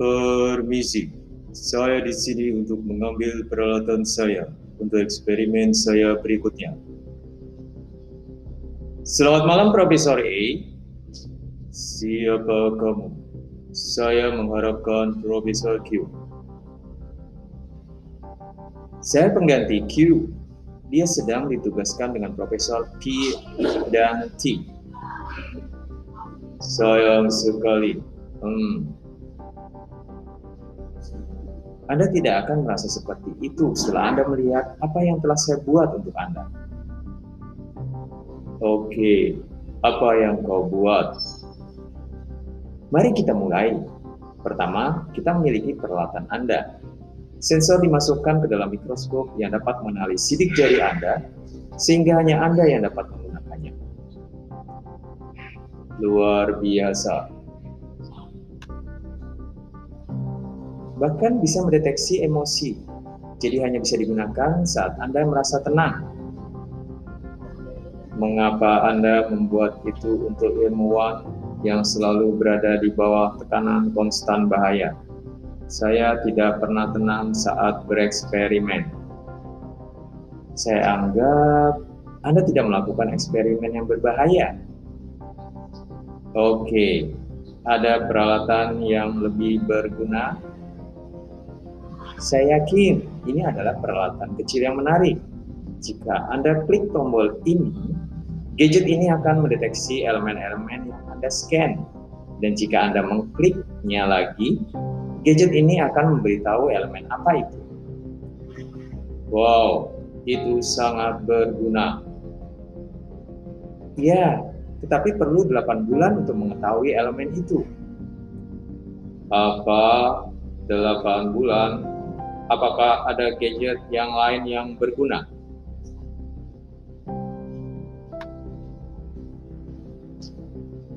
Permisi, saya di sini untuk mengambil peralatan saya untuk eksperimen saya berikutnya. Selamat malam Profesor A. Siapa kamu? Saya mengharapkan Profesor Q. Saya pengganti Q. Dia sedang ditugaskan dengan Profesor P dan T. Sayang sekali. Hmm. Anda tidak akan merasa seperti itu setelah Anda melihat apa yang telah saya buat untuk Anda. Oke, apa yang kau buat? Mari kita mulai. Pertama, kita memiliki peralatan Anda. Sensor dimasukkan ke dalam mikroskop yang dapat mengenali sidik jari Anda, sehingga hanya Anda yang dapat menggunakannya. Luar biasa. Bahkan bisa mendeteksi emosi, jadi hanya bisa digunakan saat Anda merasa tenang. Mengapa Anda membuat itu untuk ilmuwan yang selalu berada di bawah tekanan konstan bahaya? Saya tidak pernah tenang saat bereksperimen. Saya anggap Anda tidak melakukan eksperimen yang berbahaya. Oke, ada peralatan yang lebih berguna. Saya yakin ini adalah peralatan kecil yang menarik. Jika Anda klik tombol ini, gadget ini akan mendeteksi elemen-elemen yang Anda scan. Dan jika Anda mengkliknya lagi, gadget ini akan memberitahu elemen apa itu. Wow, itu sangat berguna. Ya, tetapi perlu 8 bulan untuk mengetahui elemen itu. Apa 8 bulan? Apakah ada gadget yang lain yang berguna?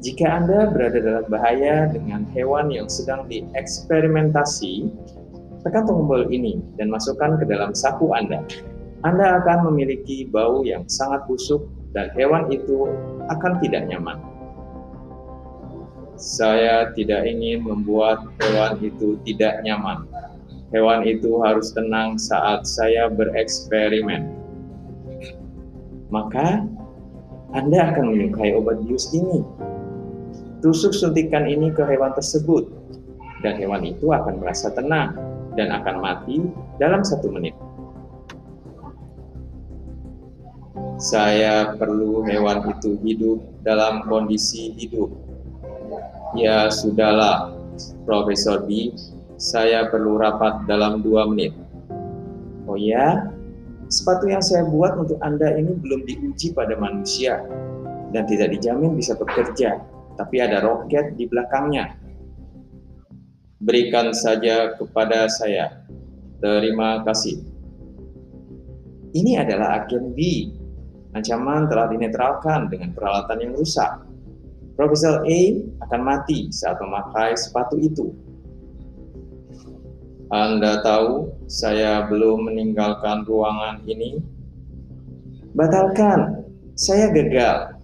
Jika Anda berada dalam bahaya dengan hewan yang sedang dieksperimentasi, tekan tombol ini dan masukkan ke dalam saku Anda. Anda akan memiliki bau yang sangat busuk dan hewan itu akan tidak nyaman. Saya tidak ingin membuat hewan itu tidak nyaman. Hewan itu harus tenang saat saya bereksperimen. Maka Anda akan menyukai obat bius ini Tusuk suntikan ini ke hewan tersebut, dan hewan itu akan merasa tenang dan akan mati dalam satu menit. Saya perlu hewan itu hidup dalam kondisi hidup. Ya sudahlah, Profesor B, saya perlu rapat dalam dua menit. Oh ya, sepatu yang saya buat untuk Anda ini belum diuji pada manusia dan tidak dijamin bisa bekerja tapi ada roket di belakangnya. Berikan saja kepada saya. Terima kasih. Ini adalah agen B. Ancaman telah dinetralkan dengan peralatan yang rusak. Profesor A akan mati saat memakai sepatu itu. Anda tahu, saya belum meninggalkan ruangan ini. Batalkan, saya gagal.